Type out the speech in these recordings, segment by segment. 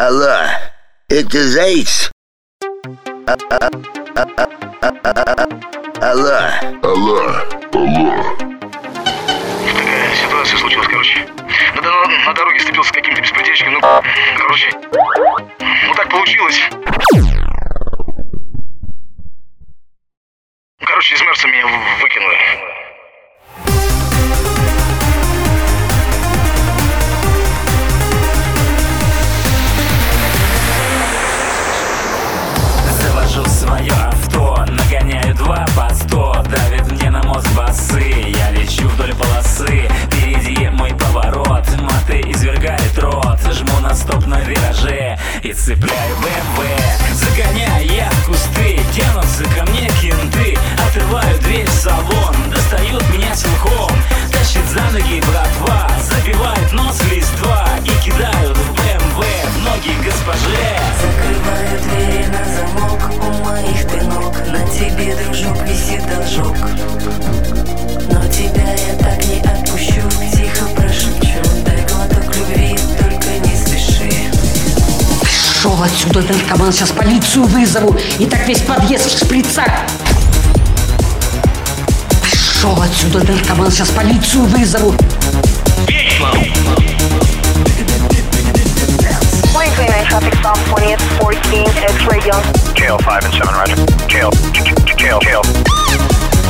Алло, это Заяц? А- Алло. Алло, алло. Такая ситуация случилась, короче. На, на, на дороге сцепился с каким-то беспредельщиком, ну, короче, ну так получилось. БМВ Загоняю я кусты, тянутся ко мне кенты Отрываю дверь в салон, достают меня силком Тащит за ноги братва, забивает нос листва отсюда, наркоман, сейчас полицию вызову. И так весь подъезд в шприцах. Шел отсюда, наркоман, сейчас полицию вызову. Morning 29 traffic stop 20th 14 X-ray Young. Jail 5 and 7, Roger. Jail, jail, jail.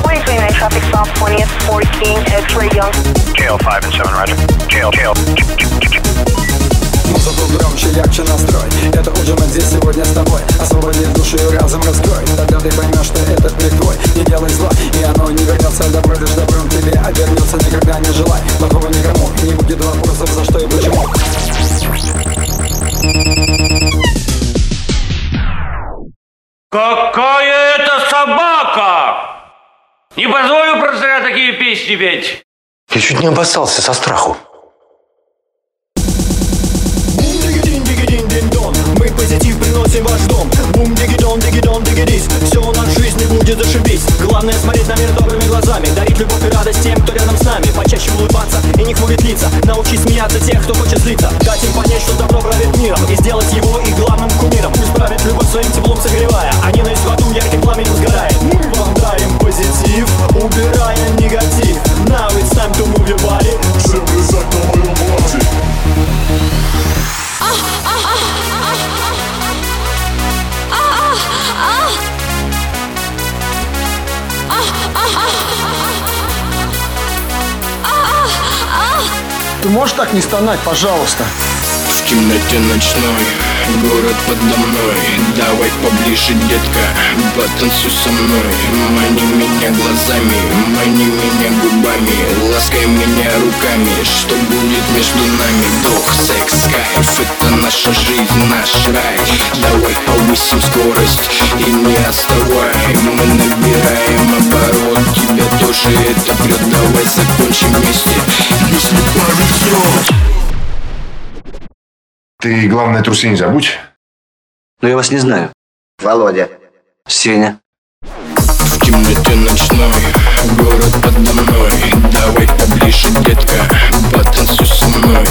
29 traffic stop 20th 14 X-ray Young. Jail 5 and 7, Roger. Jail, jail. Музыку громче, ярче настрой разом раскрой Тогда ты поймешь, что этот миг твой Не делай зла, и оно не вернется Добро лишь добром тебе обернется Никогда не желай плохого никому не будет вопросов, за что и почему Какая это собака! Не позволю про царя такие песни петь. Я чуть не обоссался со страху. Позитив приносим ваш дом. Бум-дигидон, дигидон, дигидис. Все у нас в жизни будет зашибись. Главное смотреть на мир добрыми глазами. Дарить любовь и радость тем, кто рядом с нами. Почаще улыбаться и не хмурить лица. Научись смеяться тех, кто хочет Ты можешь так не стонать, пожалуйста? В темноте ночной, город подо мной. Давай поближе, детка, потанцуй со мной. Мани меня глазами, мани меня губами. Ласкай меня руками, что будет между нами? Дух, секс, кайф, это наша жизнь, наш рай. Давай повысим скорость и не отставай. Мы набираем оборот, тоже это прет Давай закончим вместе, если повезет Ты, главное, трусы не забудь. Но я вас не знаю. Володя. Сеня. В темноте ночной, город подо мной Давай поближе, детка, потанцуй со мной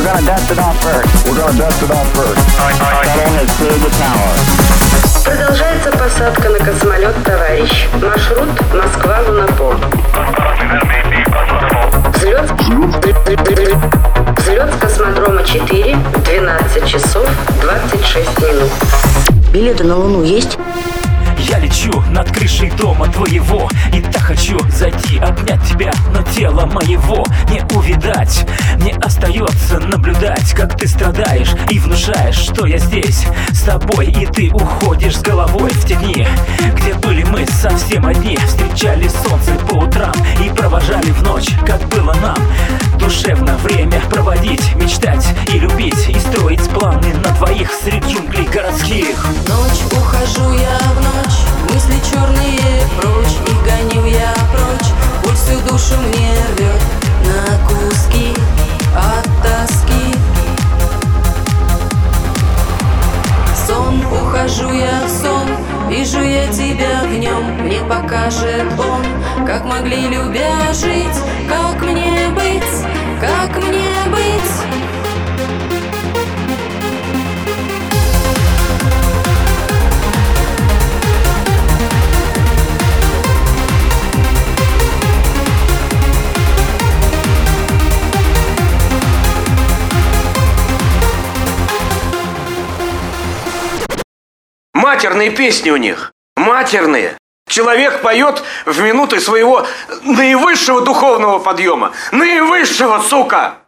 We're gonna dust it off first. We're gonna dust it off first. Shuttle has cleared the tower. Продолжается посадка на космолет «Товарищ». Маршрут Москва-Лунопол. Взлет, взлет с космодрома 4 в 12 часов 26 минут. Билеты на Луну есть? Я лечу над крышей дома твоего И так хочу зайти, обнять тебя Но тело моего не увидать Мне остается наблюдать, как ты страдаешь И внушаешь, что я здесь с тобой И ты уходишь с головой в тени Где были мы совсем одни. Встречали солнце по утрам И провожали в ночь, как было нам Душевно время проводить, мечтать и любить И строить планы на двоих среди джунглей городских. Ночь, ухожу я могли любя жить Как мне быть Как мне быть Матерные песни у них. Матерные. Человек поет в минуты своего наивысшего духовного подъема. Наивысшего, сука!